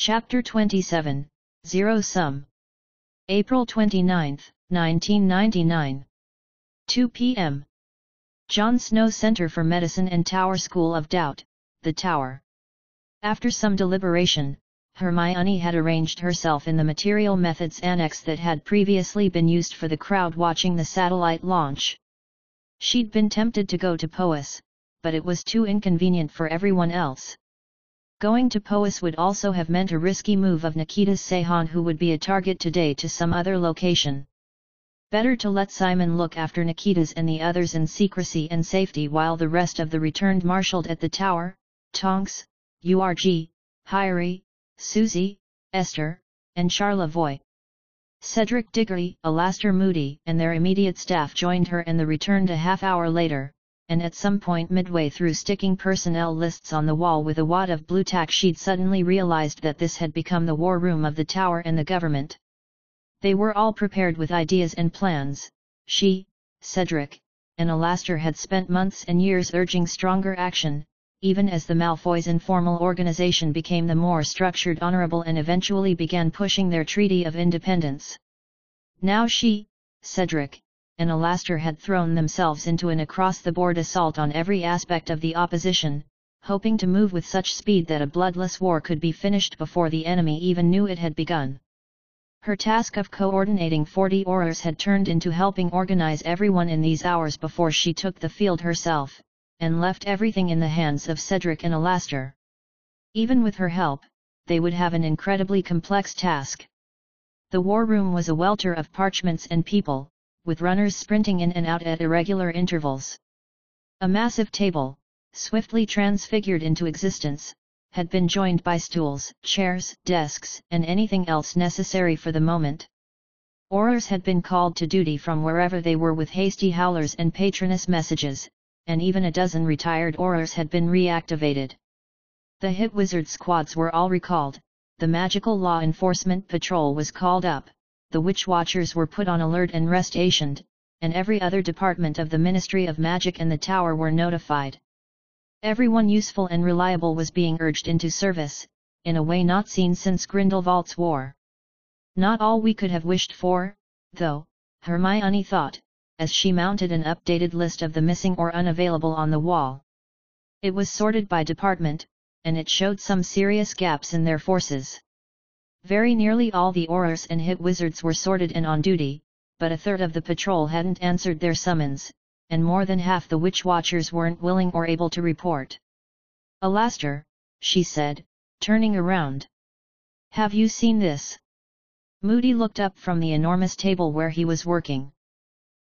Chapter 27, Zero Sum. April 29, 1999. 2 p.m. John Snow Center for Medicine and Tower School of Doubt, the Tower. After some deliberation, Hermione had arranged herself in the material methods annex that had previously been used for the crowd watching the satellite launch. She'd been tempted to go to POIS, but it was too inconvenient for everyone else. Going to POIS would also have meant a risky move of Nikita's Sehan who would be a target today to some other location. Better to let Simon look after Nikita's and the others in secrecy and safety while the rest of the returned marshaled at the tower, Tonks, URG, Hyrie, Susie, Esther, and Charlevoix. Cedric Diggory, Alastor Moody and their immediate staff joined her and the returned a half hour later, and at some point midway through sticking personnel lists on the wall with a wad of Blu Tack she'd suddenly realized that this had become the war room of the tower and the government. They were all prepared with ideas and plans, she, Cedric, and Alastor had spent months and years urging stronger action, even as the Malfoys' informal organization became the more structured honorable and eventually began pushing their Treaty of Independence. Now she, Cedric, and Alastor had thrown themselves into an across-the-board assault on every aspect of the opposition, hoping to move with such speed that a bloodless war could be finished before the enemy even knew it had begun. Her task of coordinating 40 Aurors had turned into helping organize everyone in these hours before she took the field herself, and left everything in the hands of Cedric and Alastor. Even with her help, they would have an incredibly complex task. The war room was a welter of parchments and people, with runners sprinting in and out at irregular intervals. A massive table, swiftly transfigured into existence, had been joined by stools, chairs, desks, and anything else necessary for the moment. Aurors had been called to duty from wherever they were with hasty howlers and patronus messages, and even a dozen retired Aurors had been reactivated. The hit wizard squads were all recalled, the magical law enforcement patrol was called up, the Witch Watchers were put on alert and rest stationed, and every other department of the Ministry of Magic and the Tower were notified. Everyone useful and reliable was being urged into service, in a way not seen since Grindelwald's war. Not all we could have wished for, though, Hermione thought, as she mounted an updated list of the missing or unavailable on the wall. It was sorted by department, and it showed some serious gaps in their forces. Very nearly all the Aurors and Hit Wizards were sorted and on duty, but a third of the patrol hadn't answered their summons, and more than half the Witch Watchers weren't willing or able to report. Alastor, she said, turning around. Have you seen this? Moody looked up from the enormous table where he was working.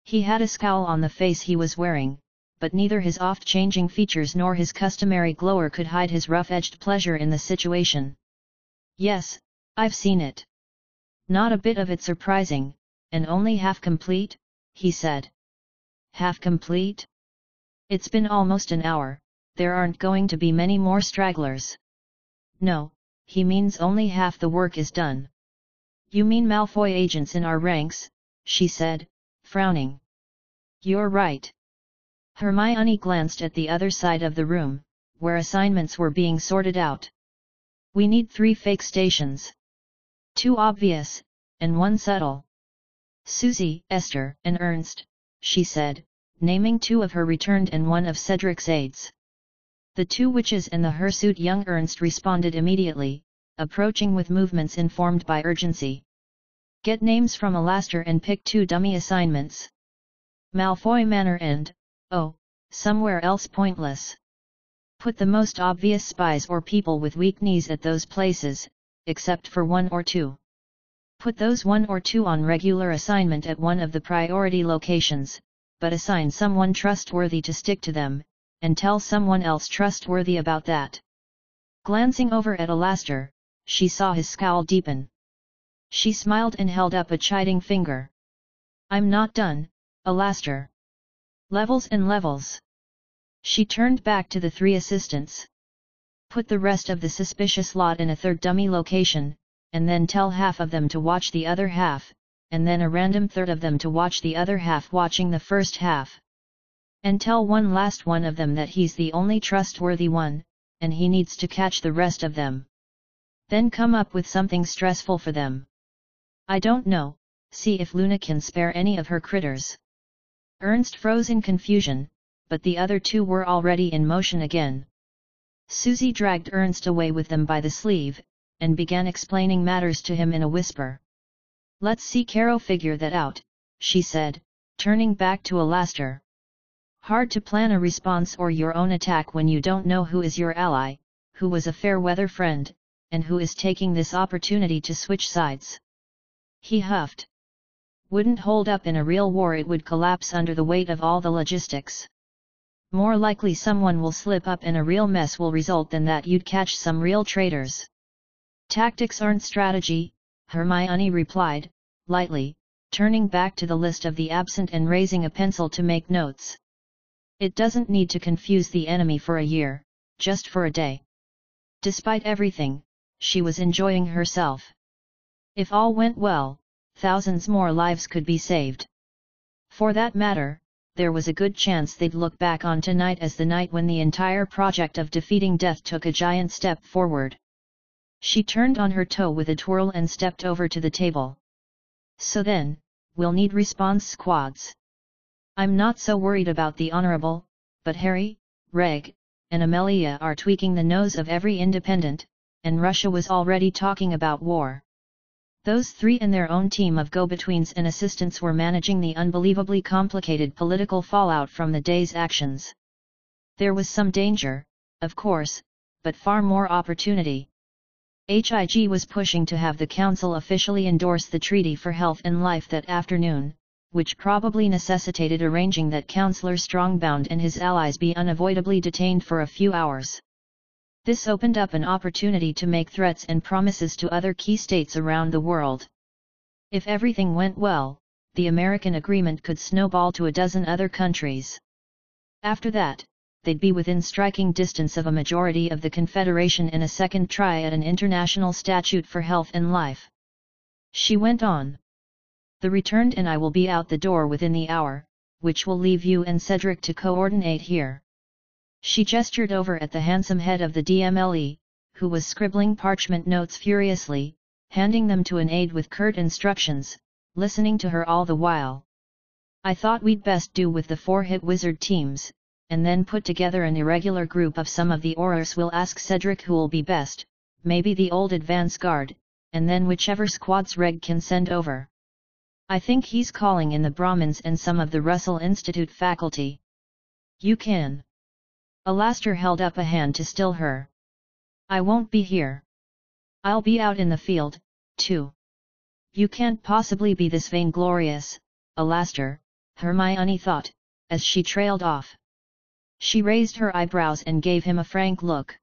He had a scowl on the face he was wearing, but neither his oft-changing features nor his customary glower could hide his rough-edged pleasure in the situation. Yes, I've seen it. Not a bit of it surprising, and only half complete, he said. Half complete? It's been almost an hour, there aren't going to be many more stragglers. No, he means only half the work is done. You mean Malfoy agents in our ranks, she said, frowning. You're right. Hermione glanced at the other side of the room, where assignments were being sorted out. We need three fake stations. Two obvious, and one subtle. Susie, Esther, and Ernst, she said, naming two of her returned and one of Cedric's aides. The two witches and the hirsute young Ernst responded immediately, approaching with movements informed by urgency. Get names from Alastor and pick two dummy assignments. Malfoy Manor and, oh, somewhere else pointless. Put the most obvious spies or people with weak knees at those places, except for one or two. Put those one or two on regular assignment at one of the priority locations, but assign someone trustworthy to stick to them, and tell someone else trustworthy about that. Glancing over at Alastor, she saw his scowl deepen. She smiled and held up a chiding finger. I'm not done, Alastor. Levels and levels. She turned back to the three assistants put the rest of the suspicious lot in a third dummy location, and then tell half of them to watch the other half, and then a random third of them to watch the other half watching the first half. And tell one last one of them that he's the only trustworthy one, and he needs to catch the rest of them. Then come up with something stressful for them. I don't know, see if Luna can spare any of her critters. Ernst froze in confusion, but the other two were already in motion again. Susie dragged Ernst away with them by the sleeve, and began explaining matters to him in a whisper. Let's see Caro figure that out, she said, turning back to Alastor. Hard to plan a response or your own attack when you don't know who is your ally, who was a fair weather friend, and who is taking this opportunity to switch sides. He huffed. Wouldn't hold up in a real war it would collapse under the weight of all the logistics. More likely someone will slip up and a real mess will result than that you'd catch some real traitors. Tactics aren't strategy, Hermione replied, lightly, turning back to the list of the absent and raising a pencil to make notes. It doesn't need to confuse the enemy for a year, just for a day. Despite everything, she was enjoying herself. If all went well, thousands more lives could be saved. For that matter, there was a good chance they'd look back on tonight as the night when the entire project of defeating death took a giant step forward. She turned on her toe with a twirl and stepped over to the table. So then, we'll need response squads. I'm not so worried about the Honorable, but Harry, Reg, and Amelia are tweaking the nose of every independent, and Russia was already talking about war. Those three and their own team of go-betweens and assistants were managing the unbelievably complicated political fallout from the day's actions. There was some danger, of course, but far more opportunity. HIG was pushing to have the Council officially endorse the Treaty for Health and Life that afternoon, which probably necessitated arranging that Councillor Strongbound and his allies be unavoidably detained for a few hours. This opened up an opportunity to make threats and promises to other key states around the world. If everything went well, the American agreement could snowball to a dozen other countries. After that, they'd be within striking distance of a majority of the Confederation in a second try at an international statute for health and life. She went on. The returned and I will be out the door within the hour, which will leave you and Cedric to coordinate here. She gestured over at the handsome head of the DMLE, who was scribbling parchment notes furiously, handing them to an aide with curt instructions, listening to her all the while. I thought we'd best do with the four hit wizard teams, and then put together an irregular group of some of the Aurors we'll ask Cedric who'll be best, maybe the old advance guard, and then whichever squads Reg can send over. I think he's calling in the Brahmins and some of the Russell Institute faculty. You can. Alastor held up a hand to still her. I won't be here. I'll be out in the field, too. You can't possibly be this vainglorious, Alastor, Hermione thought, as she trailed off. She raised her eyebrows and gave him a frank look.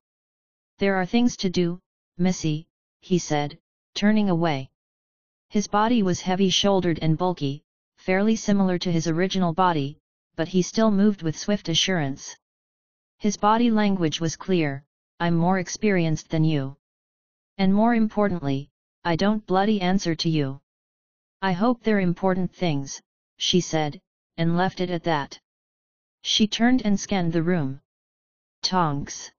There are things to do, Missy, he said, turning away. His body was heavy-shouldered and bulky, fairly similar to his original body, but he still moved with swift assurance. His body language was clear, I'm more experienced than you. And more importantly, I don't bloody answer to you. I hope they're important things, she said, and left it at that. She turned and scanned the room. Tonks.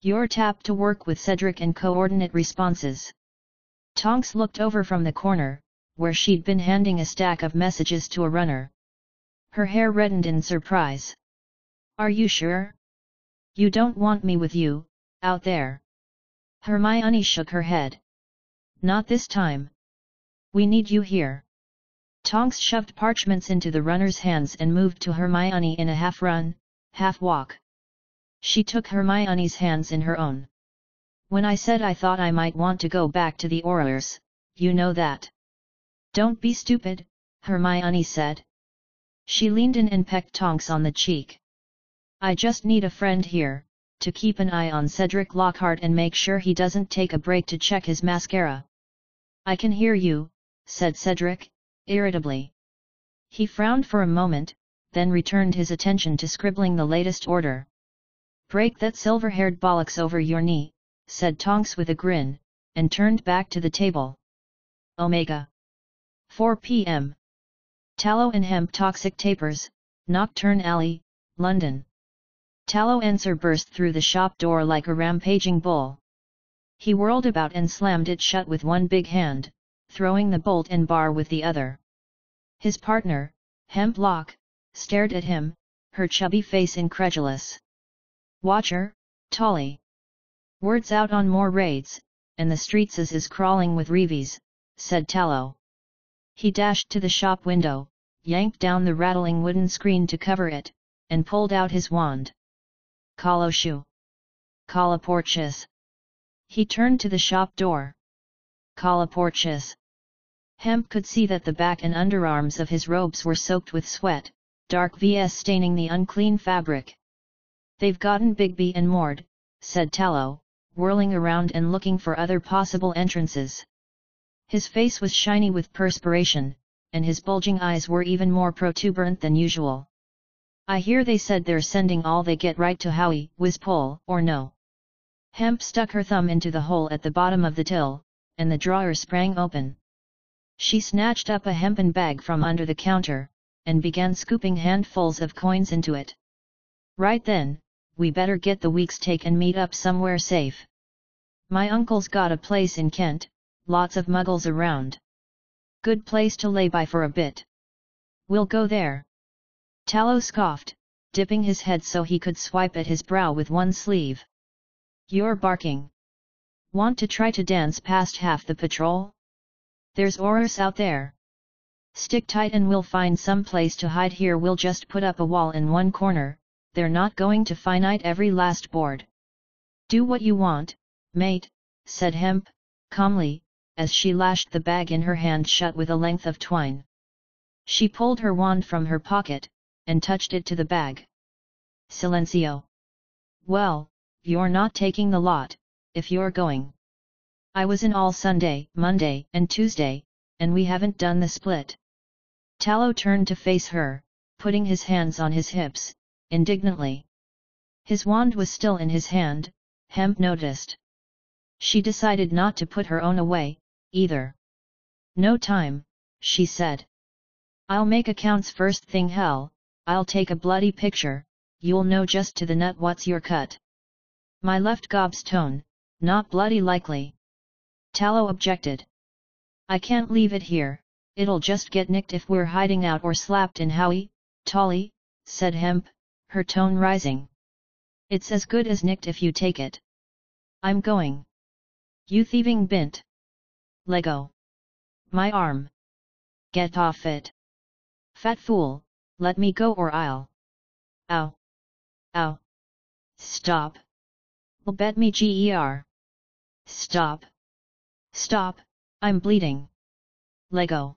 You're tapped to work with Cedric and coordinate responses. Tonks looked over from the corner, where she'd been handing a stack of messages to a runner. Her hair reddened in surprise. Are you sure? You don't want me with you, out there. Hermione shook her head. Not this time. We need you here. Tonks shoved parchments into the runner's hands and moved to Hermione in a half-run, half-walk. She took Hermione's hands in her own. When I said I thought I might want to go back to the Aurors, you know that. Don't be stupid, Hermione said. She leaned in and pecked Tonks on the cheek. I just need a friend here, to keep an eye on Cedric Lockhart and make sure he doesn't take a break to check his mascara. I can hear you, said Cedric, irritably. He frowned for a moment, then returned his attention to scribbling the latest order. Break that silver-haired bollocks over your knee, said Tonks with a grin, and turned back to the table. Omega. 4 p.m. Tallow and hemp toxic tapers, Knockturn Alley, London. Tallow Answer burst through the shop door like a rampaging bull. He whirled about and slammed it shut with one big hand, throwing the bolt and bar with the other. His partner, Hemplock, stared at him, her chubby face incredulous. Watcher, Tolly. Words out on more raids, and the streets is, is crawling with reevies, said Tallow. He dashed to the shop window, yanked down the rattling wooden screen to cover it, and pulled out his wand. Kaloshu. Colloportus. He turned to the shop door. Colloportus. Hemp could see that the back and underarms of his robes were soaked with sweat, dark VS staining the unclean fabric. They've gotten Bigby and Mord, said Tallow, whirling around and looking for other possible entrances. His face was shiny with perspiration, and his bulging eyes were even more protuberant than usual. I hear they said they're sending all they get right to Howie, Wispole, or no. Hemp stuck her thumb into the hole at the bottom of the till, and the drawer sprang open. She snatched up a hempen bag from under the counter, and began scooping handfuls of coins into it. Right then, we better get the week's take and meet up somewhere safe. My uncle's got a place in Kent, lots of muggles around. Good place to lay by for a bit. We'll go there. Tallow scoffed, dipping his head so he could swipe at his brow with one sleeve. You're barking. Want to try to dance past half the patrol? There's Aurors out there. Stick tight and we'll find some place to hide here we'll just put up a wall in one corner, they're not going to finite every last board. Do what you want, mate, said Hemp, calmly, as she lashed the bag in her hand shut with a length of twine. She pulled her wand from her pocket, and touched it to the bag. Silencio. Well, you're not taking the lot, if you're going. I was in all Sunday, Monday, and Tuesday, and we haven't done the split. Tallow turned to face her, putting his hands on his hips, indignantly. His wand was still in his hand, Hemp noticed. She decided not to put her own away, either. No time, she said. I'll make accounts first thing hell, I'll take a bloody picture, you'll know just to the nut what's your cut. My left gob's tone, not bloody likely. Tallow objected. I can't leave it here, it'll just get nicked if we're hiding out or slapped in Howie, Tolly, said Hemp, her tone rising. It's as good as nicked if you take it. I'm going. You thieving bint. Lego. My arm. Get off it. Fat fool, let me go or I'll. Ow. Ow. Stop. Will bet me GER. Stop. Stop, I'm bleeding. Lego.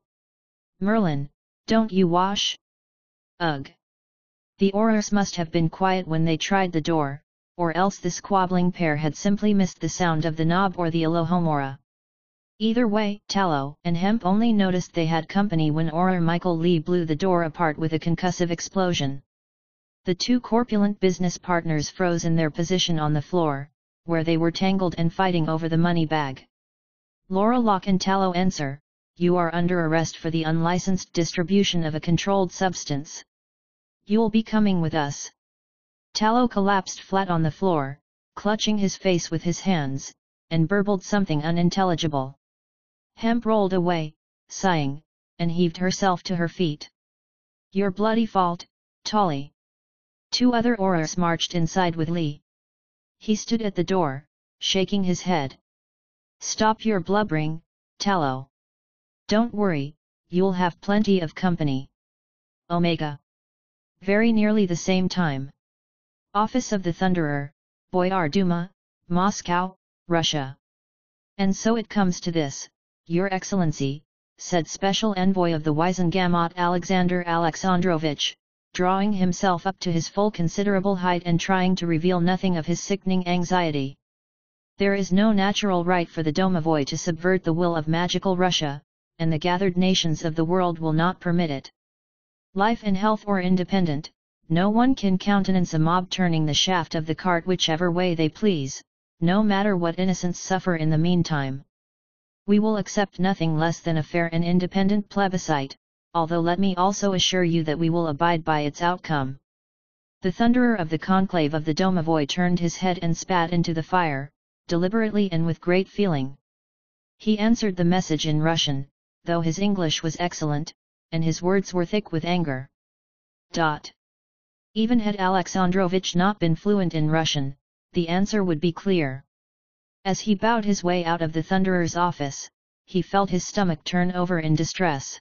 Merlin, don't you wash? Ugh. The Aurors must have been quiet when they tried the door, or else the squabbling pair had simply missed the sound of the knob or the Alohomora. Either way, Tallow and Hemp only noticed they had company when Auror Michael Lee blew the door apart with a concussive explosion. The two corpulent business partners froze in their position on the floor, where they were tangled and fighting over the money bag. Laura Locke and Tallow answer, you are under arrest for the unlicensed distribution of a controlled substance. You'll be coming with us. Tallow collapsed flat on the floor, clutching his face with his hands, and burbled something unintelligible. Hemp rolled away, sighing, and heaved herself to her feet. Your bloody fault, Tolly. Two other Aurors marched inside with Lee. He stood at the door, shaking his head. Stop your blubbering, Tallow. Don't worry, you'll have plenty of company. Omega. Very nearly the same time. Office of the Thunderer, Boyar Duma, Moscow, Russia. And so it comes to this, Your Excellency, said Special Envoy of the Wizengamot Alexander Alexandrovich, drawing himself up to his full considerable height and trying to reveal nothing of his sickening anxiety. There is no natural right for the Domovoi to subvert the will of magical Russia, and the gathered nations of the world will not permit it. Life and health or independent, no one can countenance a mob turning the shaft of the cart whichever way they please, no matter what innocents suffer in the meantime. We will accept nothing less than a fair and independent plebiscite, although let me also assure you that we will abide by its outcome. The thunderer of the conclave of the Domovoi turned his head and spat into the fire, deliberately and with great feeling. He answered the message in Russian, though his English was excellent, and his words were thick with anger. Dot. Even had Alexandrovich not been fluent in Russian, the answer would be clear. As he bowed his way out of the Thunderer's office, he felt his stomach turn over in distress.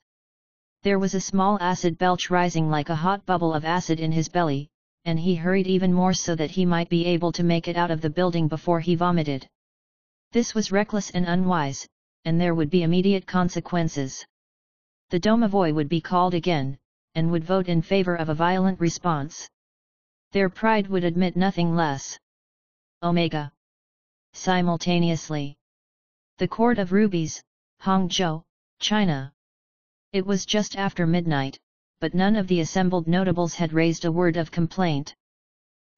There was a small acid belch rising like a hot bubble of acid in his belly, and he hurried even more so that he might be able to make it out of the building before he vomited. This was reckless and unwise, and there would be immediate consequences. The domovoi would be called again, and would vote in favor of a violent response. Their pride would admit nothing less. Omega. Simultaneously. The Court of Rubies, Hangzhou, China. It was just after midnight, but none of the assembled notables had raised a word of complaint.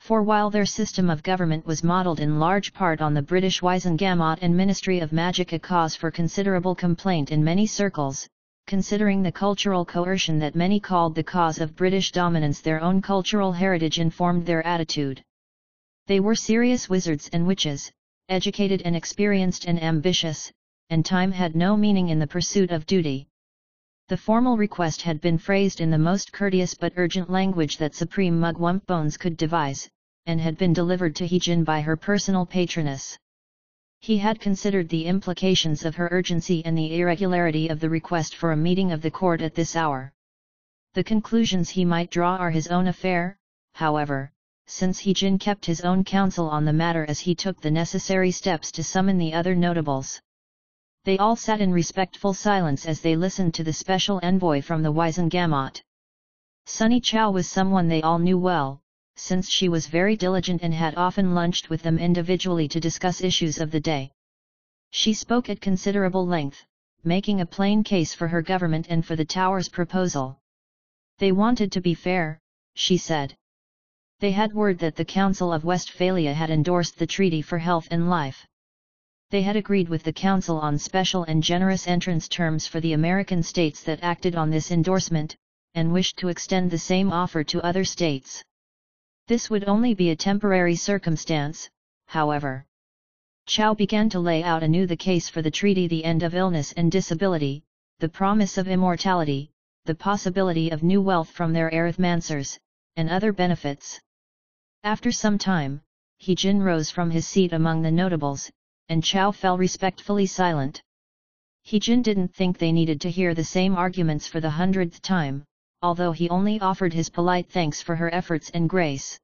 For while their system of government was modelled in large part on the British Wizengamot and Ministry of Magic a cause for considerable complaint in many circles, considering the cultural coercion that many called the cause of British dominance their own cultural heritage informed their attitude. They were serious wizards and witches, educated and experienced and ambitious, and time had no meaning in the pursuit of duty. The formal request had been phrased in the most courteous but urgent language that Supreme Mugwump Bones could devise, and had been delivered to He Jin by her personal patronus. He had considered the implications of her urgency and the irregularity of the request for a meeting of the court at this hour. The conclusions he might draw are his own affair, however, since He Jin kept his own counsel on the matter as he took the necessary steps to summon the other notables. They all sat in respectful silence as they listened to the special envoy from the Wizengamot. Sunny Chow was someone they all knew well, since she was very diligent and had often lunched with them individually to discuss issues of the day. She spoke at considerable length, making a plain case for her government and for the tower's proposal. They wanted to be fair, she said. They had word that the Council of Westphalia had endorsed the Treaty for Health and Life. They had agreed with the Council on special and generous entrance terms for the American states that acted on this endorsement, and wished to extend the same offer to other states. This would only be a temporary circumstance, however. Chow began to lay out anew the case for the treaty the end of illness and disability, the promise of immortality, the possibility of new wealth from their arithmancers, and other benefits. After some time, He Jin rose from his seat among the notables, and Chow fell respectfully silent. He Jin didn't think they needed to hear the same arguments for the hundredth time, although he only offered his polite thanks for her efforts and grace.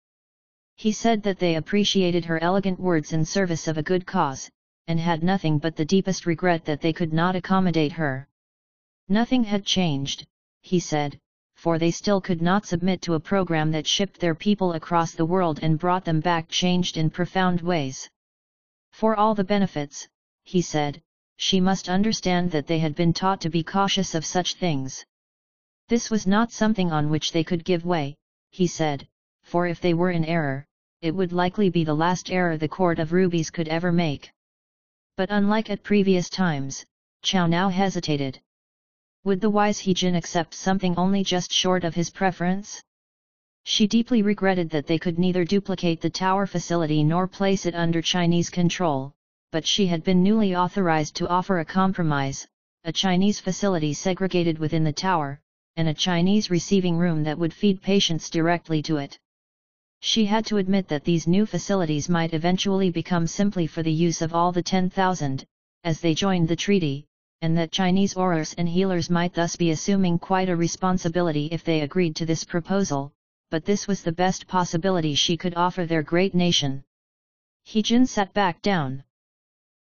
He said that they appreciated her elegant words in service of a good cause, and had nothing but the deepest regret that they could not accommodate her. Nothing had changed, he said, for they still could not submit to a program that shipped their people across the world and brought them back changed in profound ways. For all the benefits, he said, she must understand that they had been taught to be cautious of such things. This was not something on which they could give way, he said, for if they were in error, it would likely be the last error the Court of Rubies could ever make. But unlike at previous times, Chow now hesitated. Would the wise He Jin accept something only just short of his preference? She deeply regretted that they could neither duplicate the tower facility nor place it under Chinese control, but she had been newly authorized to offer a compromise, a Chinese facility segregated within the tower, and a Chinese receiving room that would feed patients directly to it. She had to admit that these new facilities might eventually become simply for the use of all the 10,000, as they joined the treaty, and that Chinese aurors and healers might thus be assuming quite a responsibility if they agreed to this proposal, but this was the best possibility she could offer their great nation. He Jin sat back down.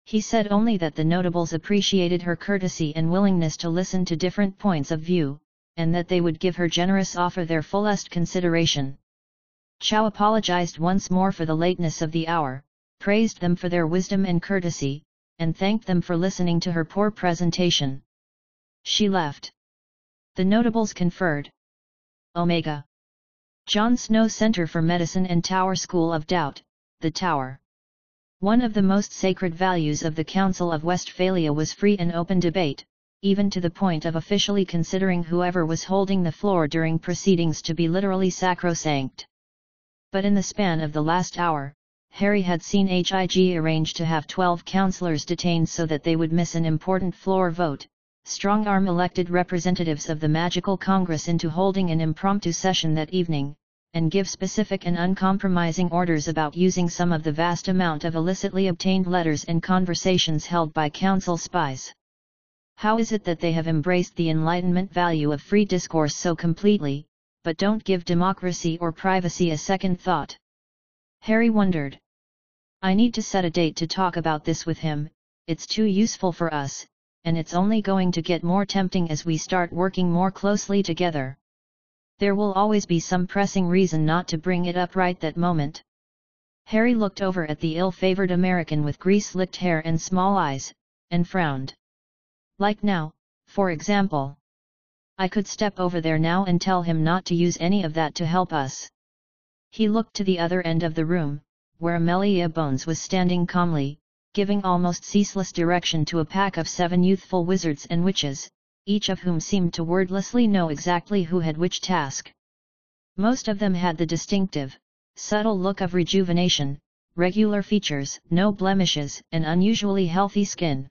He said only that the notables appreciated her courtesy and willingness to listen to different points of view, and that they would give her generous offer their fullest consideration. Chow apologized once more for the lateness of the hour, praised them for their wisdom and courtesy, and thanked them for listening to her poor presentation. She left. The notables conferred. Omega. John Snow Center for Medicine and Tower School of Doubt, the Tower. One of the most sacred values of the Council of Westphalia was free and open debate, even to the point of officially considering whoever was holding the floor during proceedings to be literally sacrosanct. But in the span of the last hour, Harry had seen HIG arrange to have 12 councillors detained so that they would miss an important floor vote, strong-arm elected representatives of the Magical Congress into holding an impromptu session that evening, and give specific and uncompromising orders about using some of the vast amount of illicitly obtained letters and conversations held by council spies. How is it that they have embraced the Enlightenment value of free discourse so completely, but don't give democracy or privacy a second thought? Harry wondered. I need to set a date to talk about this with him, it's too useful for us, and it's only going to get more tempting as we start working more closely together. There will always be some pressing reason not to bring it up right that moment. Harry looked over at the ill-favored American with grease-licked hair and small eyes, and frowned. Like now, for example. I could step over there now and tell him not to use any of that to help us. He looked to the other end of the room, where Amelia Bones was standing calmly, giving almost ceaseless direction to a pack of seven youthful wizards and witches, each of whom seemed to wordlessly know exactly who had which task. Most of them had the distinctive, subtle look of rejuvenation, regular features, no blemishes, and unusually healthy skin.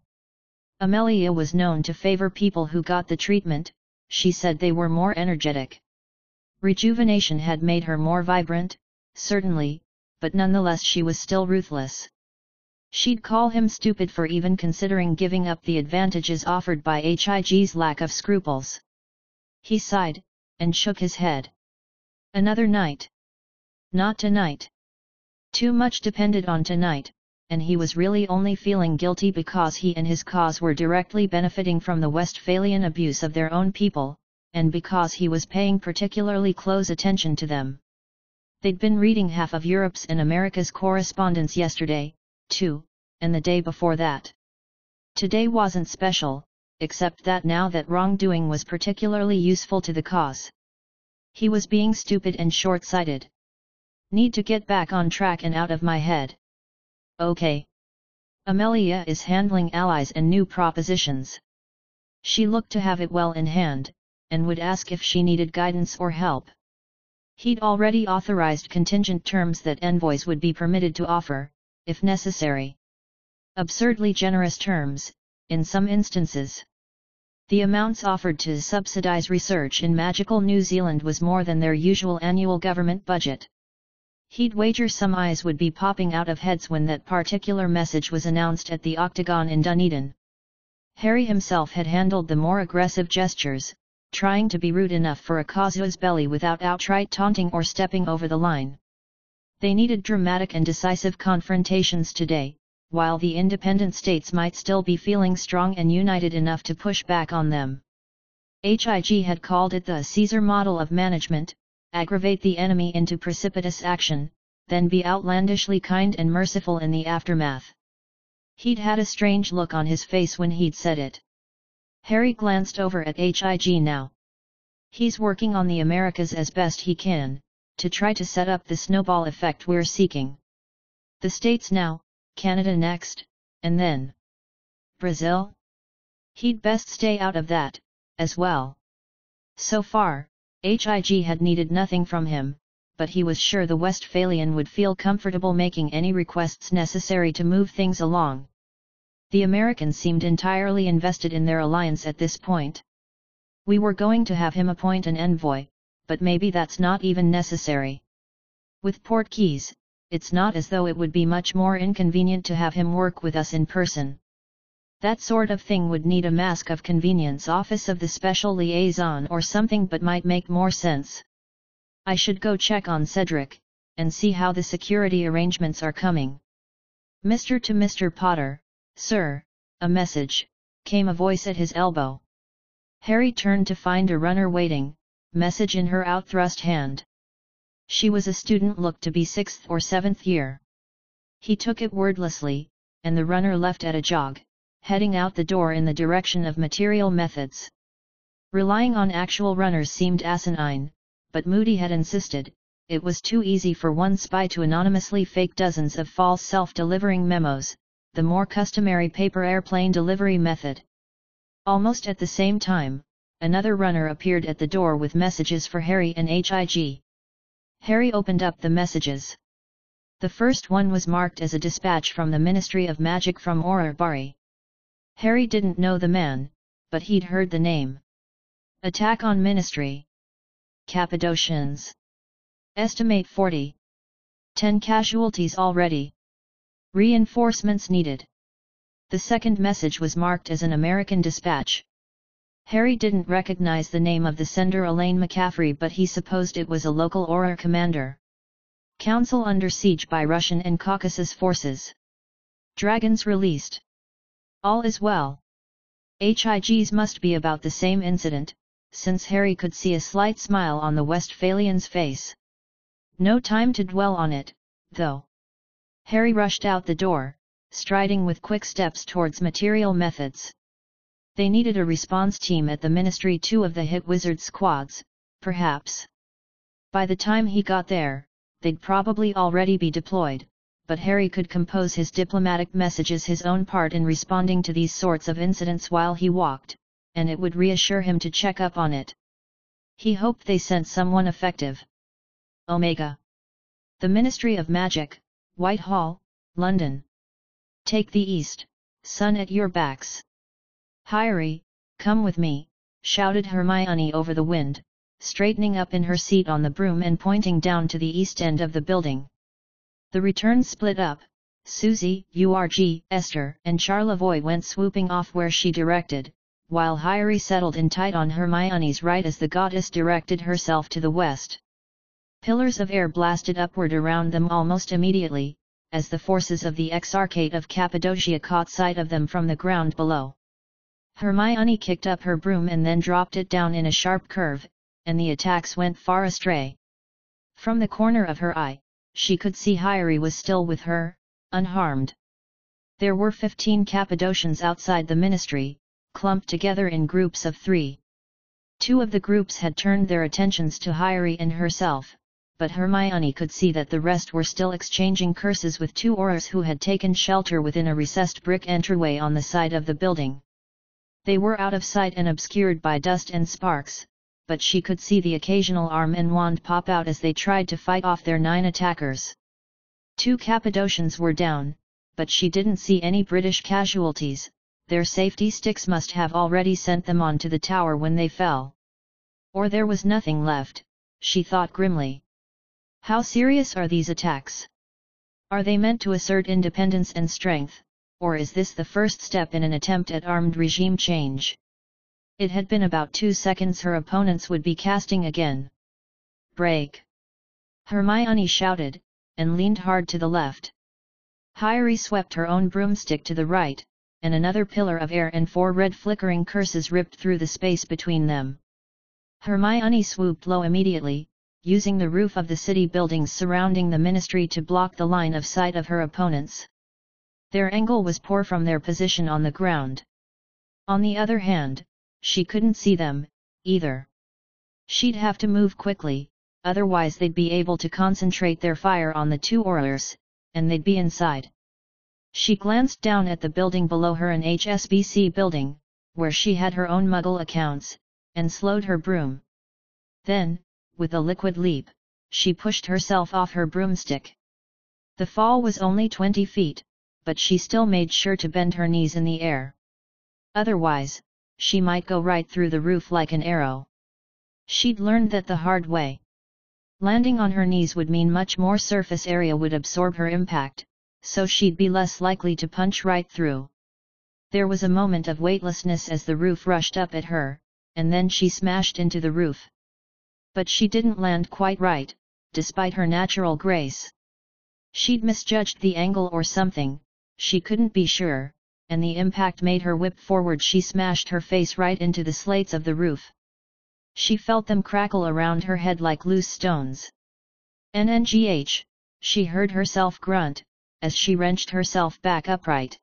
Amelia was known to favor people who got the treatment, she said they were more energetic. Rejuvenation had made her more vibrant, certainly, but nonetheless she was still ruthless. She'd call him stupid for even considering giving up the advantages offered by HIG's lack of scruples. He sighed, and shook his head. Another night. Not tonight. Too much depended on tonight, and he was really only feeling guilty because he and his cause were directly benefiting from the Westphalian abuse of their own people, and because he was paying particularly close attention to them. They'd been reading half of Europe's and America's correspondence yesterday, too, and the day before that. Today wasn't special, except that now that wrongdoing was particularly useful to the cause. He was being stupid and short-sighted. Need to get back on track and out of my head. Okay. Amelia is handling allies and new propositions. She looked to have it well in hand, and would ask if she needed guidance or help. He'd already authorized contingent terms that envoys would be permitted to offer, if necessary. Absurdly generous terms, in some instances. The amounts offered to subsidize research in magical New Zealand was more than their usual annual government budget. He'd wager some eyes would be popping out of heads when that particular message was announced at the Octagon in Dunedin. Harry himself had handled the more aggressive gestures, trying to be rude enough for a casus belli without outright taunting or stepping over the line. They needed dramatic and decisive confrontations today, while the independent states might still be feeling strong and united enough to push back on them. HIG had called it the Caesar model of management, aggravate the enemy into precipitous action, then be outlandishly kind and merciful in the aftermath. He'd had a strange look on his face when he'd said it. Harry glanced over at HIG now. He's working on the Americas as best he can, to try to set up the snowball effect we're seeking. The States now, Canada next, and then Brazil? He'd best stay out of that, as well. So far, HIG had needed nothing from him, but he was sure the Westphalian would feel comfortable making any requests necessary to move things along. The Americans seemed entirely invested in their alliance at this point. We were going to have him appoint an envoy, but maybe that's not even necessary. With port keys, it's not as though it would be much more inconvenient to have him work with us in person. That sort of thing would need a mask of convenience office of the special liaison or something but might make more sense. I should go check on Cedric, and see how the security arrangements are coming. Mr. to Mr. Potter, Sir, a message, came a voice at his elbow. Harry turned to find a runner waiting, message in her outthrust hand. She was a student looked to be sixth or seventh year. He took it wordlessly, and the runner left at a jog, heading out the door in the direction of material methods. Relying on actual runners seemed asinine, but Moody had insisted, it was too easy for one spy to anonymously fake dozens of false self-delivering memos, the more customary paper airplane delivery method. Almost at the same time, another runner appeared at the door with messages for Harry and HIG. Harry opened up the messages. The first one was marked as a dispatch from the Ministry of Magic from Auror Bari. Harry didn't know the man, but he'd heard the name. Attack on Ministry. Cappadocians. Estimate 40. 10 casualties already. Reinforcements needed. The second message was marked as an American dispatch. Harry didn't recognize the name of the sender Elaine McCaffrey but he supposed it was a local Auror commander. Council under siege by Russian and Caucasus forces. Dragons released. All is well. HIGs must be about the same incident, since Harry could see a slight smile on the Westphalian's face. No time to dwell on it, though. Harry rushed out the door, striding with quick steps towards material methods. They needed a response team at the Ministry two of the Hit Wizard squads, perhaps. By the time he got there, they'd probably already be deployed, but Harry could compose his diplomatic messages his own part in responding to these sorts of incidents while he walked, and it would reassure him to check up on it. He hoped they sent someone effective. Omega. The Ministry of Magic, Whitehall, London. Take the east, sun at your backs. Harry, come with me, shouted Hermione over the wind, straightening up in her seat on the broom and pointing down to the east end of the building. The return split up, Susie, URG, Esther and Charlevoix went swooping off where she directed, while Harry settled in tight on Hermione's right as the goddess directed herself to the west. Pillars of air blasted upward around them almost immediately, as the forces of the Exarchate of Cappadocia caught sight of them from the ground below. Hermione kicked up her broom and then dropped it down in a sharp curve, and the attacks went far astray. From the corner of her eye, she could see Harry was still with her, unharmed. There were fifteen Cappadocians outside the ministry, clumped together in groups of three. Two of the groups had turned their attentions to Harry and herself, but Hermione could see that the rest were still exchanging curses with two Aurors who had taken shelter within a recessed brick entryway on the side of the building. They were out of sight and obscured by dust and sparks, but she could see the occasional arm and wand pop out as they tried to fight off their nine attackers. Two Cappadocians were down, but she didn't see any British casualties, their safety sticks must have already sent them on to the tower when they fell. Or there was nothing left, she thought grimly. How serious are these attacks? Are they meant to assert independence and strength, or is this the first step in an attempt at armed regime change? It had been about two seconds her opponents would be casting again. Break! Hermione shouted, and leaned hard to the left. Harry swept her own broomstick to the right, and another pillar of air and four red flickering curses ripped through the space between them. Hermione swooped low immediately, using the roof of the city buildings surrounding the ministry to block the line of sight of her opponents. Their angle was poor from their position on the ground. On the other hand, she couldn't see them, either. She'd have to move quickly, otherwise they'd be able to concentrate their fire on the two Aurors, and they'd be inside. She glanced down at the building below her an HSBC building, where she had her own muggle accounts, and slowed her broom. Then, with a liquid leap, she pushed herself off her broomstick. The fall was only 20 feet, but she still made sure to bend her knees in the air. Otherwise, she might go right through the roof like an arrow. She'd learned that the hard way. Landing on her knees would mean much more surface area would absorb her impact, so she'd be less likely to punch right through. There was a moment of weightlessness as the roof rushed up at her, and then she smashed into the roof. But she didn't land quite right, despite her natural grace. She'd misjudged the angle or something, she couldn't be sure, and the impact made her whip forward she smashed her face right into the slates of the roof. She felt them crackle around her head like loose stones. NNGH, she heard herself grunt, as she wrenched herself back upright.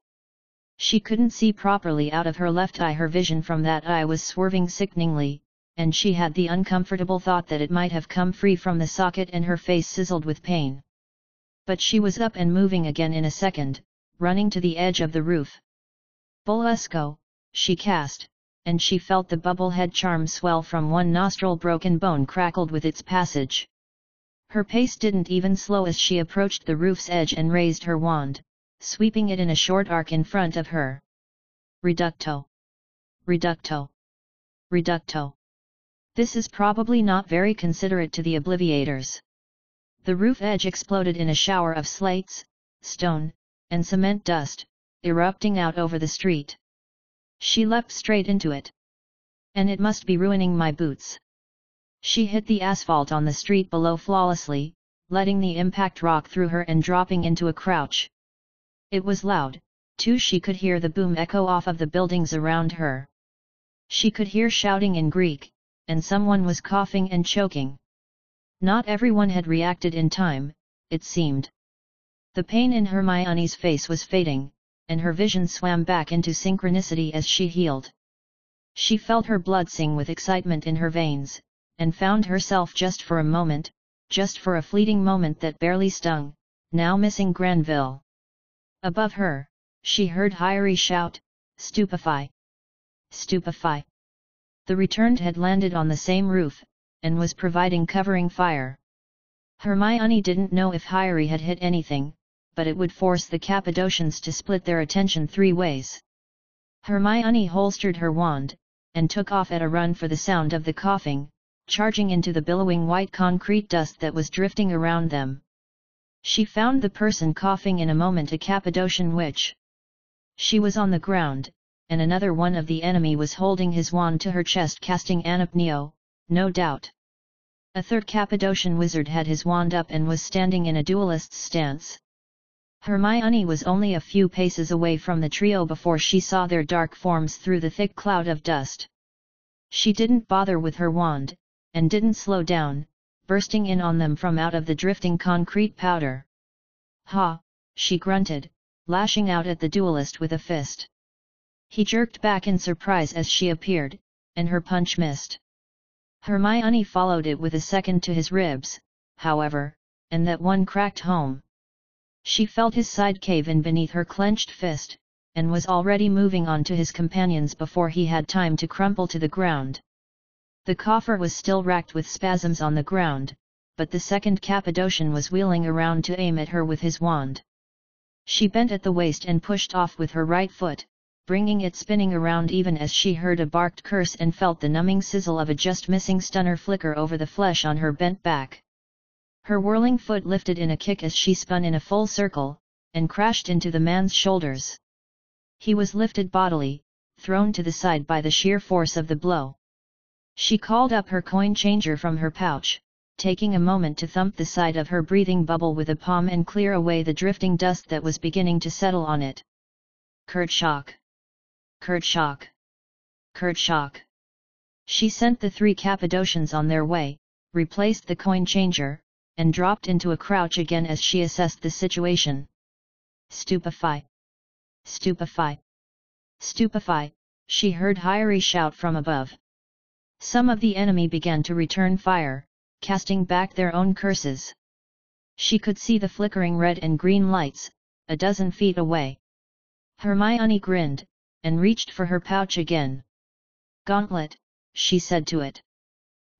She couldn't see properly out of her left eye her vision from that eye was swerving sickeningly, and she had the uncomfortable thought that it might have come free from the socket and her face sizzled with pain. But she was up and moving again in a second, running to the edge of the roof. Bolusco, she cast, and she felt the bubble head charm swell from one nostril broken bone crackled with its passage. Her pace didn't even slow as she approached the roof's edge and raised her wand, sweeping it in a short arc in front of her. Reducto. Reducto. Reducto. This is probably not very considerate to the obliviators. The roof edge exploded in a shower of slates, stone, and cement dust, erupting out over the street. She leapt straight into it. And it must be ruining my boots. She hit the asphalt on the street below flawlessly, letting the impact rock through her and dropping into a crouch. It was loud, too she could hear the boom echo off of the buildings around her. She could hear shouting in Greek, and someone was coughing and choking. Not everyone had reacted in time, it seemed. The pain in Hermione's face was fading, and her vision swam back into synchronicity as she healed. She felt her blood sing with excitement in her veins, and found herself just for a moment, just for a fleeting moment that barely stung, now missing Granville. Above her, she heard Hyeri shout, Stupefy! Stupefy! The returned had landed on the same roof, and was providing covering fire. Hermione didn't know if Hyeri had hit anything, but it would force the Cappadocians to split their attention three ways. Hermione holstered her wand, and took off at a run for the sound of the coughing, charging into the billowing white concrete dust that was drifting around them. She found the person coughing in a moment a Cappadocian witch. She was on the ground, and another one of the enemy was holding his wand to her chest casting Anapneo, no doubt. A third Cappadocian wizard had his wand up and was standing in a duelist's stance. Hermione was only a few paces away from the trio before she saw their dark forms through the thick cloud of dust. She didn't bother with her wand, and didn't slow down, bursting in on them from out of the drifting concrete powder. Ha, she grunted, lashing out at the duelist with a fist. He jerked back in surprise as she appeared, and her punch missed. Hermione followed it with a second to his ribs, however, and that one cracked home. She felt his side cave in beneath her clenched fist, and was already moving on to his companions before he had time to crumple to the ground. The coffer was still racked with spasms on the ground, but the second Cappadocian was wheeling around to aim at her with his wand. She bent at the waist and pushed off with her right foot, bringing it spinning around even as she heard a barked curse and felt the numbing sizzle of a just missing stunner flicker over the flesh on her bent back. Her whirling foot lifted in a kick as she spun in a full circle, and crashed into the man's shoulders. He was lifted bodily, thrown to the side by the sheer force of the blow. She called up her coin changer from her pouch, taking a moment to thump the side of her breathing bubble with a palm and clear away the drifting dust that was beginning to settle on it. Kertshock! Kertshock! Kertshock! She sent the three Cappadocians on their way, replaced the coin changer, and dropped into a crouch again as she assessed the situation. Stupefy! Stupefy! Stupefy! She heard Hyeri shout from above. Some of the enemy began to return fire, casting back their own curses. She could see the flickering red and green lights, a dozen feet away. Hermione grinned, and reached for her pouch again. Gauntlet, she said to it.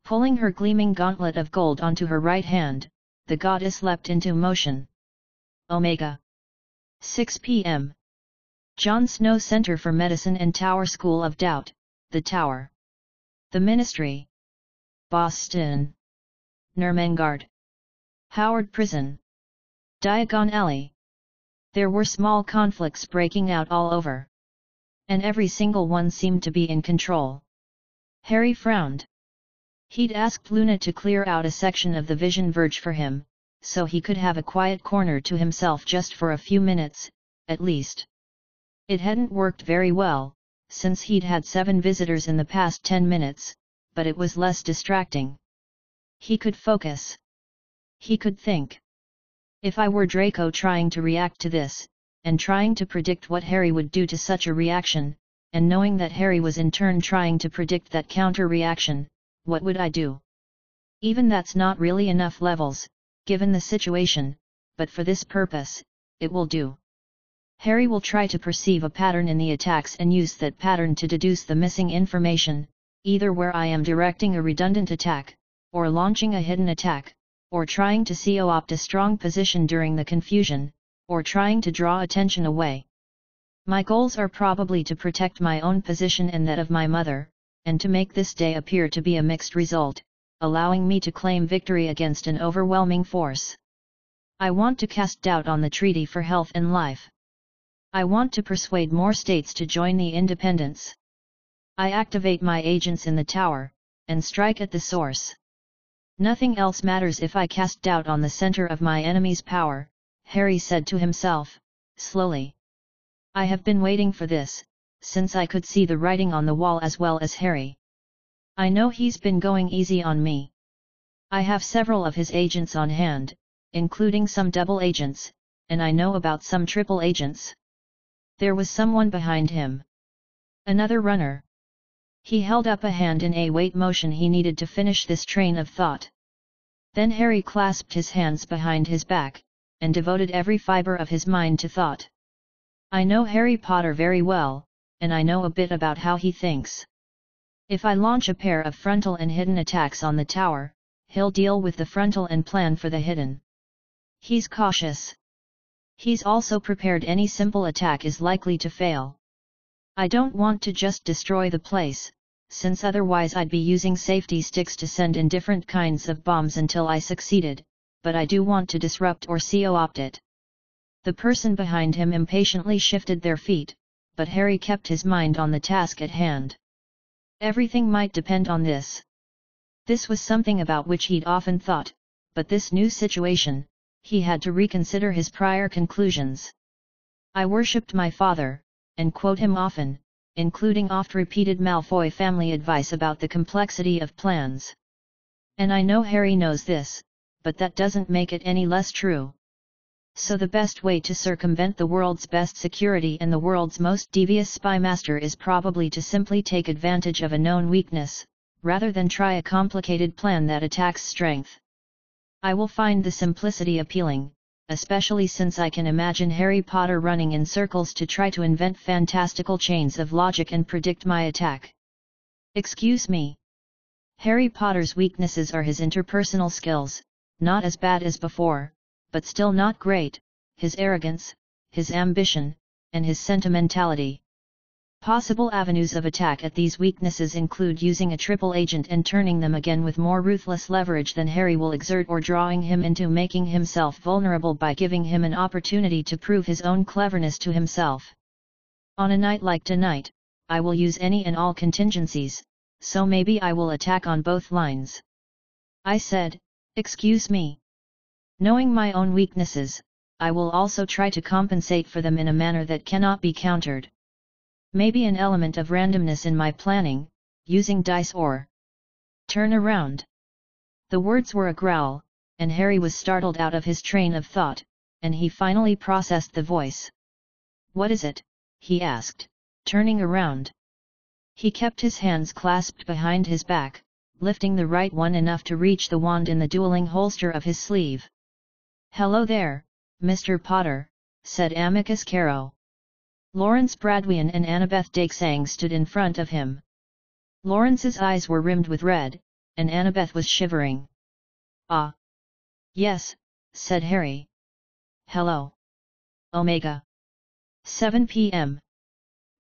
Pulling her gleaming gauntlet of gold onto her right hand, the goddess leapt into motion. Omega. 6 p.m. John Snow Center for Medicine and Tower School of Doubt, The Tower. The Ministry. Boston. Nurmengard. Howard Prison. Diagon Alley. There were small conflicts breaking out all over. And every single one seemed to be in control. Harry frowned. He'd asked Luna to clear out a section of the Vision Verge for him, so he could have a quiet corner to himself just for a few minutes, at least. It hadn't worked very well, since he'd had seven visitors in the past ten minutes, but it was less distracting. He could focus. He could think. If I were Draco trying to react to this, and trying to predict what Harry would do to such a reaction, and knowing that Harry was in turn trying to predict that counter-reaction, what would I do? Even that's not really enough levels, given the situation, but for this purpose, it will do. Harry will try to perceive a pattern in the attacks and use that pattern to deduce the missing information, either where I am directing a redundant attack, or launching a hidden attack, or trying to co-opt a strong position during the confusion, or trying to draw attention away. My goals are probably to protect my own position and that of my mother, and to make this day appear to be a mixed result, allowing me to claim victory against an overwhelming force. I want to cast doubt on the Treaty for Health and Life. I want to persuade more states to join the independence. I activate my agents in the tower, and strike at the source. Nothing else matters if I cast doubt on the center of my enemy's power, Harry said to himself, slowly. I have been waiting for this, since I could see the writing on the wall as well as Harry. I know he's been going easy on me. I have several of his agents on hand, including some double agents, and I know about some triple agents. There was someone behind him. Another runner. He held up a hand in a wait motion he needed to finish this train of thought. Then Harry clasped his hands behind his back, and devoted every fiber of his mind to thought. I know Harry Potter very well, and I know a bit about how he thinks. If I launch a pair of frontal and hidden attacks on the tower, he'll deal with the frontal and plan for the hidden. He's cautious. He's also prepared any simple attack is likely to fail. I don't want to just destroy the place, since otherwise I'd be using safety sticks to send in different kinds of bombs until I succeeded, but I do want to disrupt or co-opt it. The person behind him impatiently shifted their feet, but Harry kept his mind on the task at hand. Everything might depend on this. This was something about which he'd often thought, but this new situation, he had to reconsider his prior conclusions. I worshipped my father, and quote him often, including oft-repeated Malfoy family advice about the complexity of plans. And I know Harry knows this, but that doesn't make it any less true. So the best way to circumvent the world's best security and the world's most devious spy master is probably to simply take advantage of a known weakness, rather than try a complicated plan that attacks strength. I will find the simplicity appealing, especially since I can imagine Harry Potter running in circles to try to invent fantastical chains of logic and predict my attack. Excuse me. Harry Potter's weaknesses are his interpersonal skills, not as bad as before, but still not great, his arrogance, his ambition, and his sentimentality. Possible avenues of attack at these weaknesses include using a triple agent and turning them again with more ruthless leverage than Harry will exert or drawing him into making himself vulnerable by giving him an opportunity to prove his own cleverness to himself. On a night like tonight, I will use any and all contingencies, so maybe I will attack on both lines. I said, excuse me. Knowing my own weaknesses, I will also try to compensate for them in a manner that cannot be countered. Maybe an element of randomness in my planning, using dice or turn around. The words were a growl, and Harry was startled out of his train of thought, and he finally processed the voice. What is it? he asked, turning around. He kept his hands clasped behind his back, lifting the right one enough to reach the wand in the dueling holster of his sleeve. Hello there, Mr. Potter, said Amicus Carrow. Lawrence Bradwin and Annabeth Dakesang stood in front of him. Lawrence's eyes were rimmed with red, and Annabeth was shivering. Ah! Yes, said Harry. Hello. Omega. 7 p.m.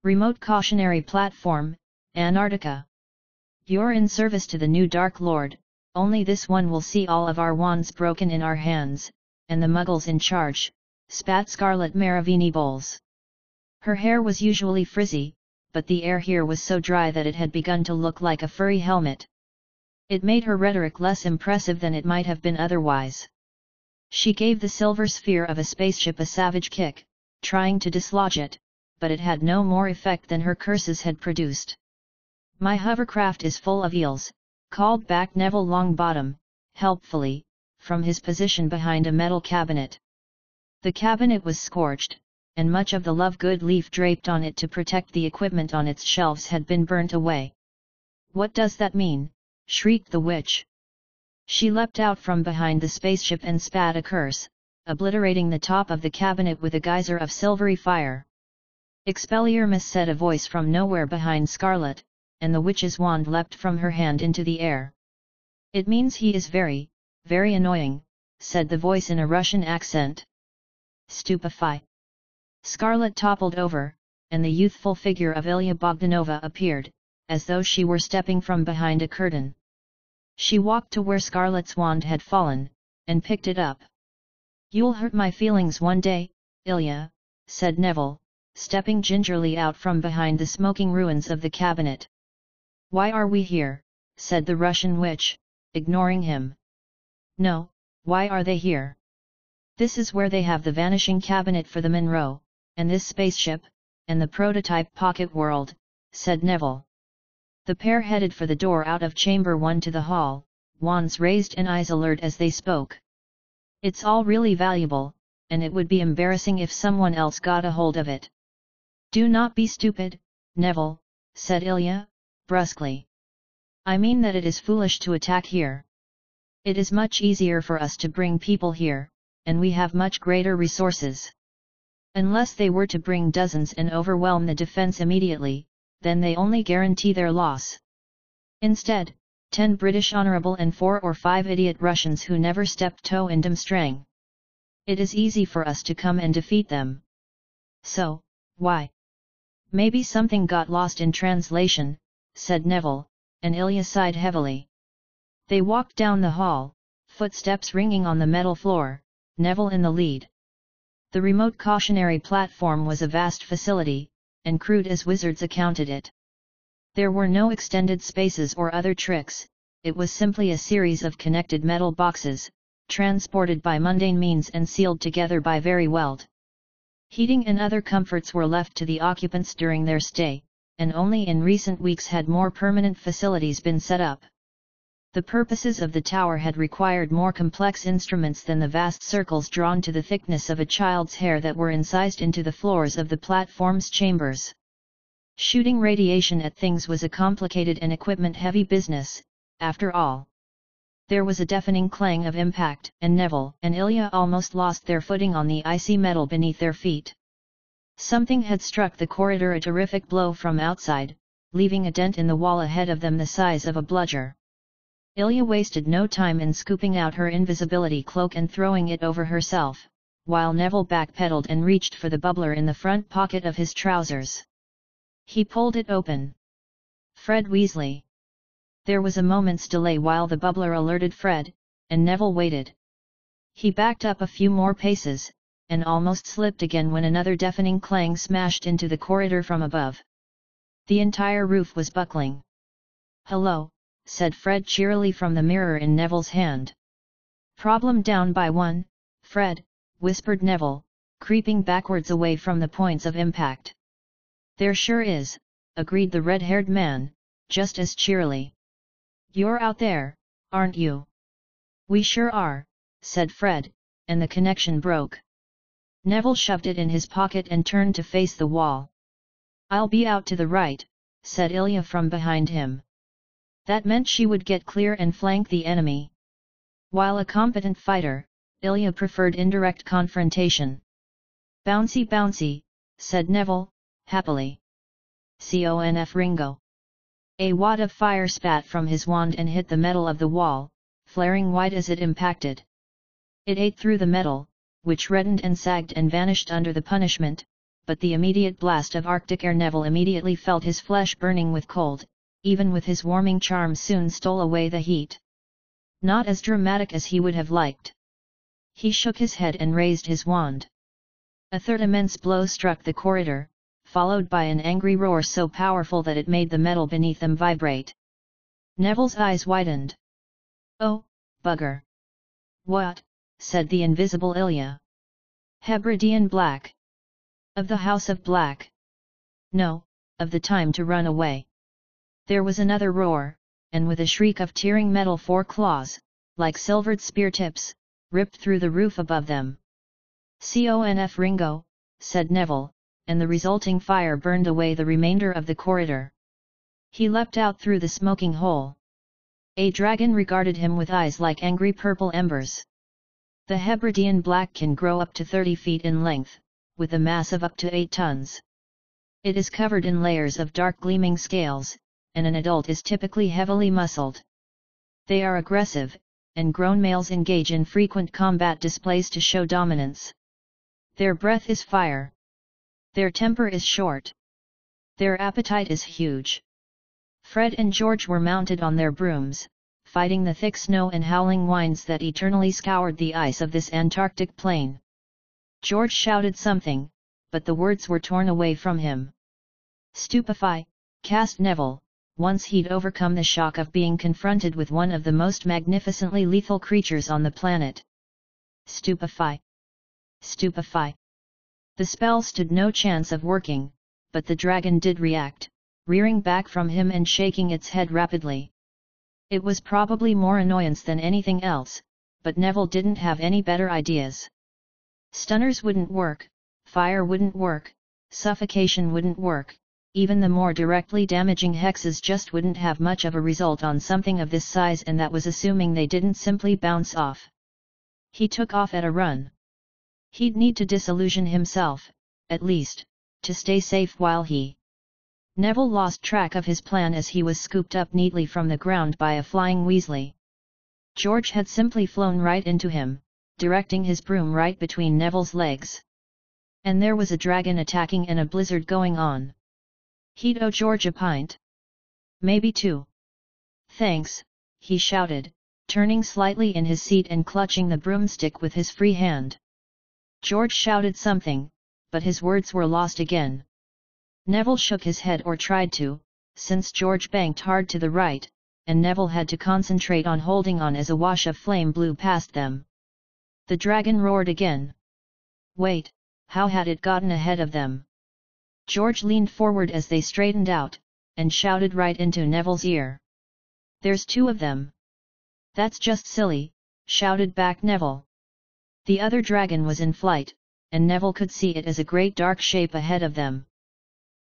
Remote Cautionary Platform, Antarctica. You're in service to the new Dark Lord, only this one will see all of our wands broken in our hands, and the muggles in charge, spat Scarlet Maravini bowls. Her hair was usually frizzy, but the air here was so dry that it had begun to look like a furry helmet. It made her rhetoric less impressive than it might have been otherwise. She gave the silver sphere of a spaceship a savage kick, trying to dislodge it, but it had no more effect than her curses had produced. My hovercraft is full of eels, called back Neville Longbottom, helpfully, from his position behind a metal cabinet. The cabinet was scorched, and much of the Lovegood leaf draped on it to protect the equipment on its shelves had been burnt away. What does that mean? shrieked the witch. She leapt out from behind the spaceship and spat a curse, obliterating the top of the cabinet with a geyser of silvery fire. Expelliarmus said a voice from nowhere behind Scarlet, and the witch's wand leapt from her hand into the air. It means he is very, Very annoying, said the voice in a Russian accent. Stupefy. Scarlet toppled over, and the youthful figure of Ilya Bogdanova appeared, as though she were stepping from behind a curtain. She walked to where Scarlet's wand had fallen, and picked it up. You'll hurt my feelings one day, Ilya, said Neville, stepping gingerly out from behind the smoking ruins of the cabinet. Why are we here? said the Russian witch, ignoring him. No, why are they here? This is where they have the vanishing cabinet for the Monroe, and this spaceship, and the prototype pocket world, said Neville. The pair headed for the door out of chamber one to the hall, wands raised and eyes alert as they spoke. It's all really valuable, and it would be embarrassing if someone else got a hold of it. Do not be stupid, Neville, said Ilya, brusquely. I mean that it is foolish to attack here. It is much easier for us to bring people here, and we have much greater resources. Unless they were to bring dozens and overwhelm the defense immediately, then they only guarantee their loss. Instead, ten British honorable and four or five idiot Russians who never stepped toe in Durmstrang. It is easy for us to come and defeat them. So, why? Maybe something got lost in translation, said Neville, and Ilya sighed heavily. They walked down the hall, footsteps ringing on the metal floor, Neville in the lead. The remote cautionary platform was a vast facility, and crude as wizards accounted it. There were no extended spaces or other tricks, it was simply a series of connected metal boxes, transported by mundane means and sealed together by very weld. Heating and other comforts were left to the occupants during their stay, and only in recent weeks had more permanent facilities been set up. The purposes of the tower had required more complex instruments than the vast circles drawn to the thickness of a child's hair that were incised into the floors of the platform's chambers. Shooting radiation at things was a complicated and equipment-heavy business, after all. There was a deafening clang of impact, and Neville and Ilya almost lost their footing on the icy metal beneath their feet. Something had struck the corridor a terrific blow from outside, leaving a dent in the wall ahead of them the size of a bludger. Ilya wasted no time in scooping out her invisibility cloak and throwing it over herself, while Neville backpedaled and reached for the bubbler in the front pocket of his trousers. He pulled it open. Fred Weasley. There was a moment's delay while the bubbler alerted Fred, and Neville waited. He backed up a few more paces, and almost slipped again when another deafening clang smashed into the corridor from above. The entire roof was buckling. Hello, said Fred cheerily from the mirror in Neville's hand. Problem down by one, Fred, whispered Neville, creeping backwards away from the points of impact. There sure is, agreed the red-haired man, just as cheerily. You're out there, aren't you? We sure are, said Fred, and the connection broke. Neville shoved it in his pocket and turned to face the wall. I'll be out to the right, said Ilya from behind him. That meant she would get clear and flank the enemy. While a competent fighter, Ilya preferred indirect confrontation. Bouncy bouncy, said Neville, happily. Confringo. A wad of fire spat from his wand and hit the metal of the wall, flaring white as it impacted. It ate through the metal, which reddened and sagged and vanished under the punishment, but the immediate blast of Arctic air Neville immediately felt his flesh burning with cold, even with his warming charm soon stole away the heat. Not as dramatic as he would have liked. He shook his head and raised his wand. A third immense blow struck the corridor, followed by an angry roar so powerful that it made the metal beneath them vibrate. Neville's eyes widened. Oh, bugger! What? said the invisible Ilya. Hebridean Black. Of the House of Black. No, of the time to run away. There was another roar, and with a shriek of tearing metal four claws, like silvered spear tips, ripped through the roof above them. Confringo, said Neville, and the resulting fire burned away the remainder of the corridor. He leapt out through the smoking hole. A dragon regarded him with eyes like angry purple embers. The Hebridean black can grow up to 30 feet in length, with a mass of up to 8 tons. It is covered in layers of dark gleaming scales, and an adult is typically heavily muscled. They are aggressive, and grown males engage in frequent combat displays to show dominance. Their breath is fire. Their temper is short. Their appetite is huge. Fred and George were mounted on their brooms, fighting the thick snow and howling winds that eternally scoured the ice of this Antarctic plain. George shouted something, but the words were torn away from him. Stupefy, cast Neville, once he'd overcome the shock of being confronted with one of the most magnificently lethal creatures on the planet. Stupefy. Stupefy. The spell stood no chance of working, but the dragon did react, rearing back from him and shaking its head rapidly. It was probably more annoyance than anything else, but Neville didn't have any better ideas. Stunners wouldn't work, fire wouldn't work, suffocation wouldn't work, even the more directly damaging hexes just wouldn't have much of a result on something of this size and that was assuming they didn't simply bounce off. He took off at a run. He'd need to disillusion himself, at least, to stay safe while he... Neville lost track of his plan as he was scooped up neatly from the ground by a flying Weasley. George had simply flown right into him, directing his broom right between Neville's legs. And there was a dragon attacking and a blizzard going on. Owe George a pint. Maybe two. Thanks, he shouted, turning slightly in his seat and clutching the broomstick with his free hand. George shouted something, but his words were lost again. Neville shook his head or tried to, since George banked hard to the right, and Neville had to concentrate on holding on as a wash of flame blew past them. The dragon roared again. Wait, how had it gotten ahead of them? George leaned forward as they straightened out, and shouted right into Neville's ear. There's two of them. That's just silly, shouted back Neville. The other dragon was in flight, and Neville could see it as a great dark shape ahead of them.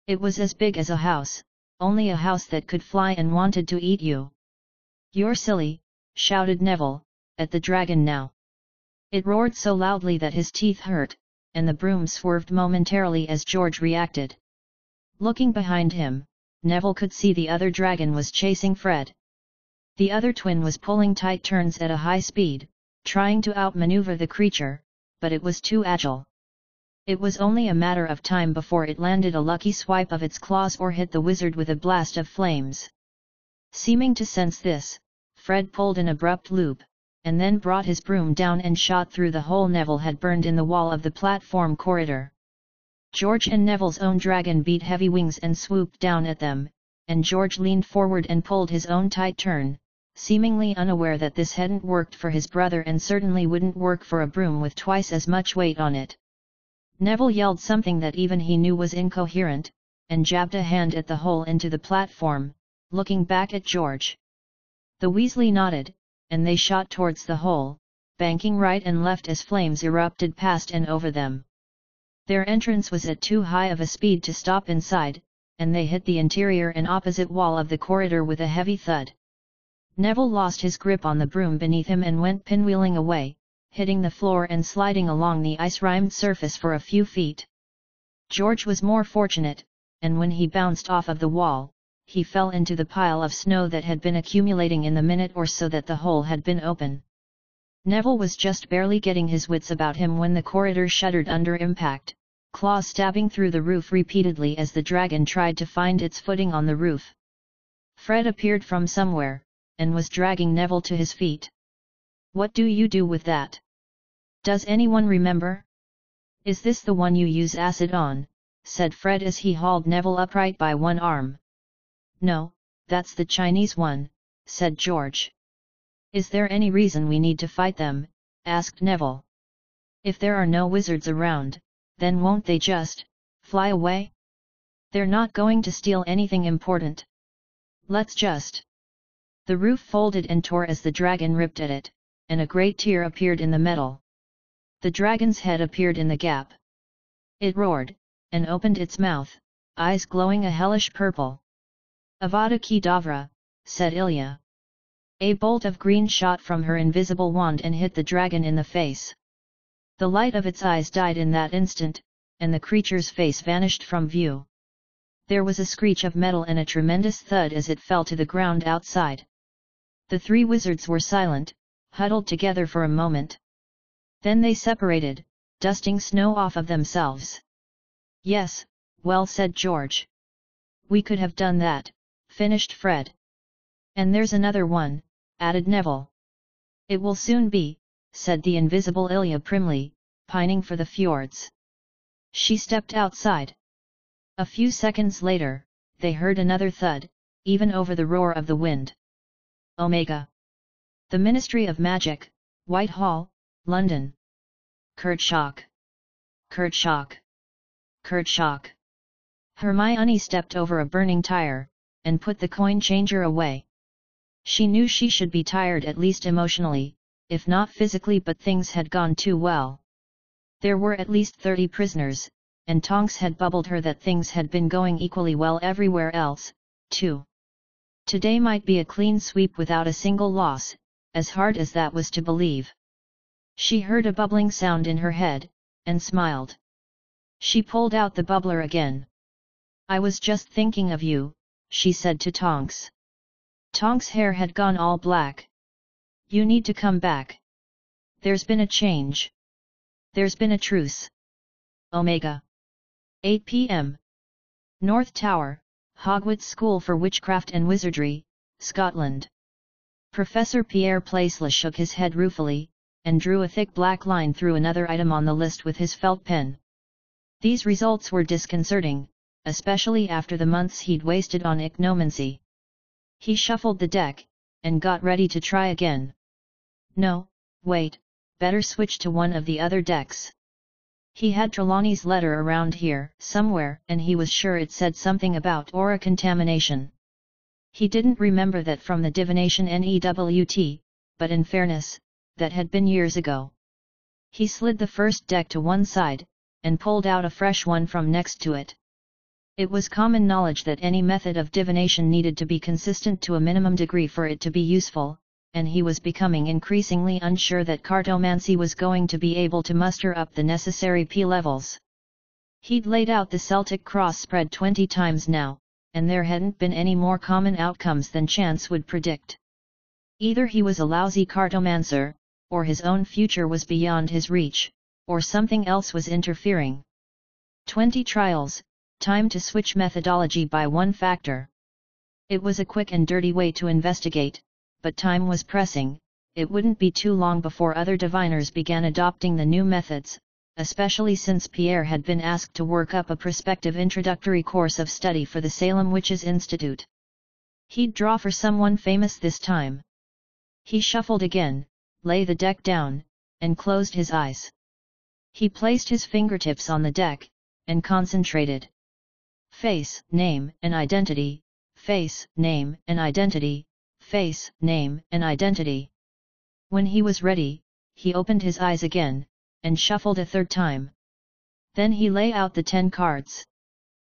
It was as big as a house, only a house that could fly and wanted to eat you. You're silly, shouted Neville, at the dragon now. It roared so loudly that his teeth hurt, and the broom swerved momentarily as George reacted. Looking behind him, Neville could see the other dragon was chasing Fred. The other twin was pulling tight turns at a high speed, trying to outmaneuver the creature, but it was too agile. It was only a matter of time before it landed a lucky swipe of its claws or hit the wizard with a blast of flames. Seeming to sense this, Fred pulled an abrupt loop, and then brought his broom down and shot through the hole Neville had burned in the wall of the platform corridor. George and Neville's own dragon beat heavy wings and swooped down at them, and George leaned forward and pulled his own tight turn, seemingly unaware that this hadn't worked for his brother and certainly wouldn't work for a broom with twice as much weight on it. Neville yelled something that even he knew was incoherent, and jabbed a hand at the hole into the platform, looking back at George. The Weasley nodded, and they shot towards the hole, banking right and left as flames erupted past and over them. Their entrance was at too high of a speed to stop inside, and they hit the interior and opposite wall of the corridor with a heavy thud. Neville lost his grip on the broom beneath him and went pinwheeling away, hitting the floor and sliding along the ice-rimed surface for a few feet. George was more fortunate, and when he bounced off of the wall, he fell into the pile of snow that had been accumulating in the minute or so that the hole had been open. Neville was just barely getting his wits about him when the corridor shuddered under impact, claws stabbing through the roof repeatedly as the dragon tried to find its footing on the roof. Fred appeared from somewhere, and was dragging Neville to his feet. What do you do with that? Does anyone remember? Is this the one you use acid on? said Fred as he hauled Neville upright by one arm. No, that's the Chinese one, said George. Is there any reason we need to fight them? asked Neville. If there are no wizards around, then won't they just, fly away? They're not going to steal anything important. Let's just. The roof folded and tore as the dragon ripped at it, and a great tear appeared in the metal. The dragon's head appeared in the gap. It roared, and opened its mouth, eyes glowing a hellish purple. Avada Kedavra, said Ilya. A bolt of green shot from her invisible wand and hit the dragon in the face. The light of its eyes died in that instant, and the creature's face vanished from view. There was a screech of metal and a tremendous thud as it fell to the ground outside. The three wizards were silent, huddled together for a moment. Then they separated, dusting snow off of themselves. Yes, well said George. We could have done that, finished Fred. And there's another one, added Neville. It will soon be, said the invisible Ilya primly, pining for the fjords. She stepped outside. A few seconds later, they heard another thud, even over the roar of the wind. Omega. The Ministry of Magic, Whitehall, London. Kerchak. Kerchak. Kerchak. Hermione stepped over a burning tire, and put the coin changer away. She knew she should be tired at least emotionally, if not physically but things had gone too well. There were at least 30 prisoners, and Tonks had bubbled her that things had been going equally well everywhere else, too. Today might be a clean sweep without a single loss, as hard as that was to believe. She heard a bubbling sound in her head, and smiled. She pulled out the bubbler again. I was just thinking of you, she said to Tonks. Tonks' hair had gone all black. You need to come back. There's been a change. There's been a truce. Omega. 8 p.m. North Tower, Hogwarts School for Witchcraft and Wizardry, Scotland. Professor Pierre Placeless shook his head ruefully, and drew a thick black line through another item on the list with his felt pen. These results were disconcerting, especially after the months he'd wasted on ignomancy. He shuffled the deck, and got ready to try again. No, wait, better switch to one of the other decks. He had Trelawney's letter around here somewhere and he was sure it said something about aura contamination. He didn't remember that from the divination NEWT, but in fairness, that had been years ago. He slid the first deck to one side, and pulled out a fresh one from next to it. It was common knowledge that any method of divination needed to be consistent to a minimum degree for it to be useful, and he was becoming increasingly unsure that cartomancy was going to be able to muster up the necessary P levels. He'd laid out the Celtic cross spread 20 times now, and there hadn't been any more common outcomes than chance would predict. Either he was a lousy cartomancer, or his own future was beyond his reach, or something else was interfering. 20 trials, time to switch methodology by one factor. It was a quick and dirty way to investigate, but time was pressing, it wouldn't be too long before other diviners began adopting the new methods, especially since Pierre had been asked to work up a prospective introductory course of study for the Salem Witches Institute. He'd draw for someone famous this time. He shuffled again, lay the deck down, and closed his eyes. He placed his fingertips on the deck, and concentrated. Face, name, and identity, face, name, and identity, face, name, and identity. When he was ready, he opened his eyes again, and shuffled a third time. Then he lay out the ten cards.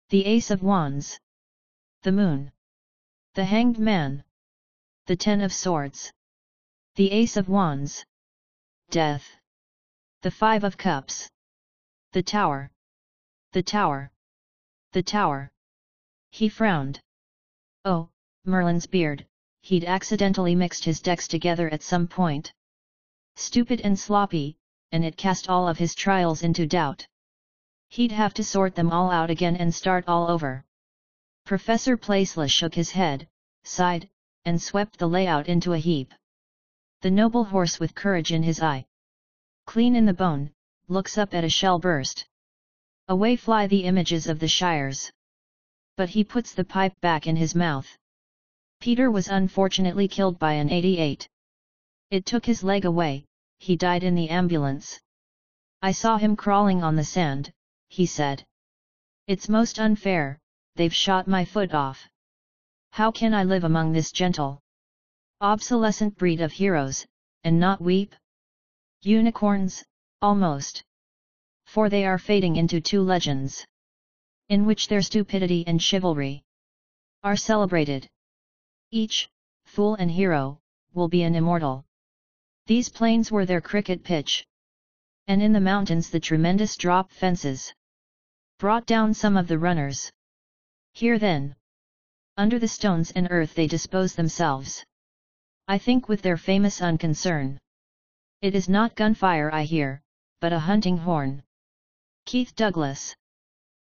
The Ace of Wands. The Moon. The Hanged Man. The Ten of Swords. The Ace of Wands. Death. The Five of Cups. The Tower. The Tower. The Tower. He frowned. Oh, Merlin's beard, he'd accidentally mixed his decks together at some point. Stupid and sloppy, and it cast all of his trials into doubt. He'd have to sort them all out again and start all over. Professor Placelas shook his head, sighed, and swept the layout into a heap. The noble horse with courage in his eye. Clean in the bone, looks up at a shell burst. Away fly the images of the shires. But he puts the pipe back in his mouth. Peter was unfortunately killed by an 88. It took his leg away, he died in the ambulance. I saw him crawling on the sand, he said. It's most unfair, they've shot my foot off. How can I live among this gentle, obsolescent breed of heroes, and not weep? Unicorns, almost. For they are fading into two legends. In which their stupidity and chivalry are celebrated. Each, fool and hero, will be an immortal. These plains were their cricket pitch. And in the mountains the tremendous drop fences brought down some of the runners. Here then, under the stones and earth they dispose themselves. I think with their famous unconcern. It is not gunfire I hear, but a hunting horn. Keith Douglas